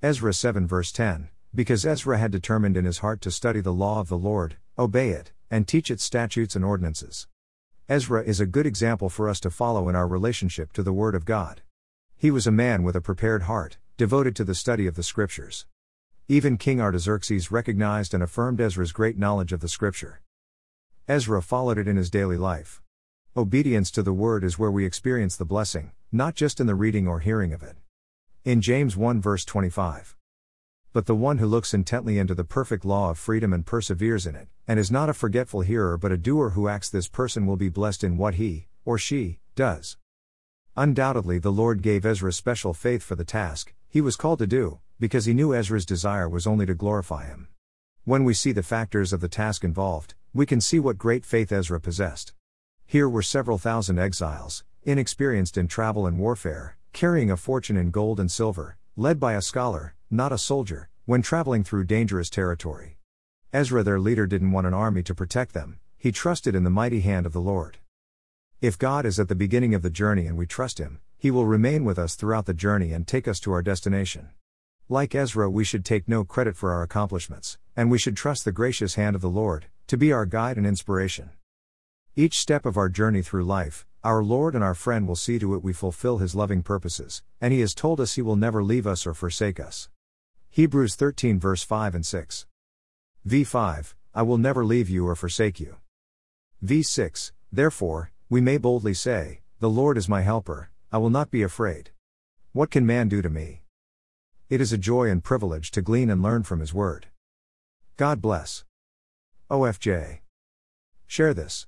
Ezra 7 verse 10 Because Ezra had determined in his heart to study the law of the Lord, obey it, and teach its statutes and ordinances. Ezra is a good example for us to follow in our relationship to the Word of God. He was a man with a prepared heart, devoted to the study of the Scriptures. Even King Artaxerxes recognized and affirmed Ezra's great knowledge of the Scripture. Ezra followed it in his daily life. Obedience to the Word is where we experience the blessing, not just in the reading or hearing of it. In James 1 verse 25. But the one who looks intently into the perfect law of freedom and perseveres in it, and is not a forgetful hearer but a doer who acts, this person will be blessed in what he, or she, does. Undoubtedly, the Lord gave Ezra special faith for the task he was called to do, because he knew Ezra's desire was only to glorify him. When we see the factors of the task involved, we can see what great faith Ezra possessed. Here were several thousand exiles, inexperienced in travel and warfare, carrying a fortune in gold and silver, led by a scholar, not a soldier, when traveling through dangerous territory. Ezra, their leader, didn't want an army to protect them, he trusted in the mighty hand of the Lord. If God is at the beginning of the journey and we trust Him, He will remain with us throughout the journey and take us to our destination. Like Ezra, we should take no credit for our accomplishments, and we should trust the gracious hand of the Lord, to be our guide and inspiration. Each step of our journey through life, our Lord and our friend will see to it we fulfill His loving purposes, and He has told us He will never leave us or forsake us. Hebrews 13 verse 5 and 6. V5 I will never leave you or forsake you. V6 Therefore, we may boldly say, The Lord is my helper, I will not be afraid. What can man do to me? It is a joy and privilege to glean and learn from His Word. God bless. OFJ. Share this.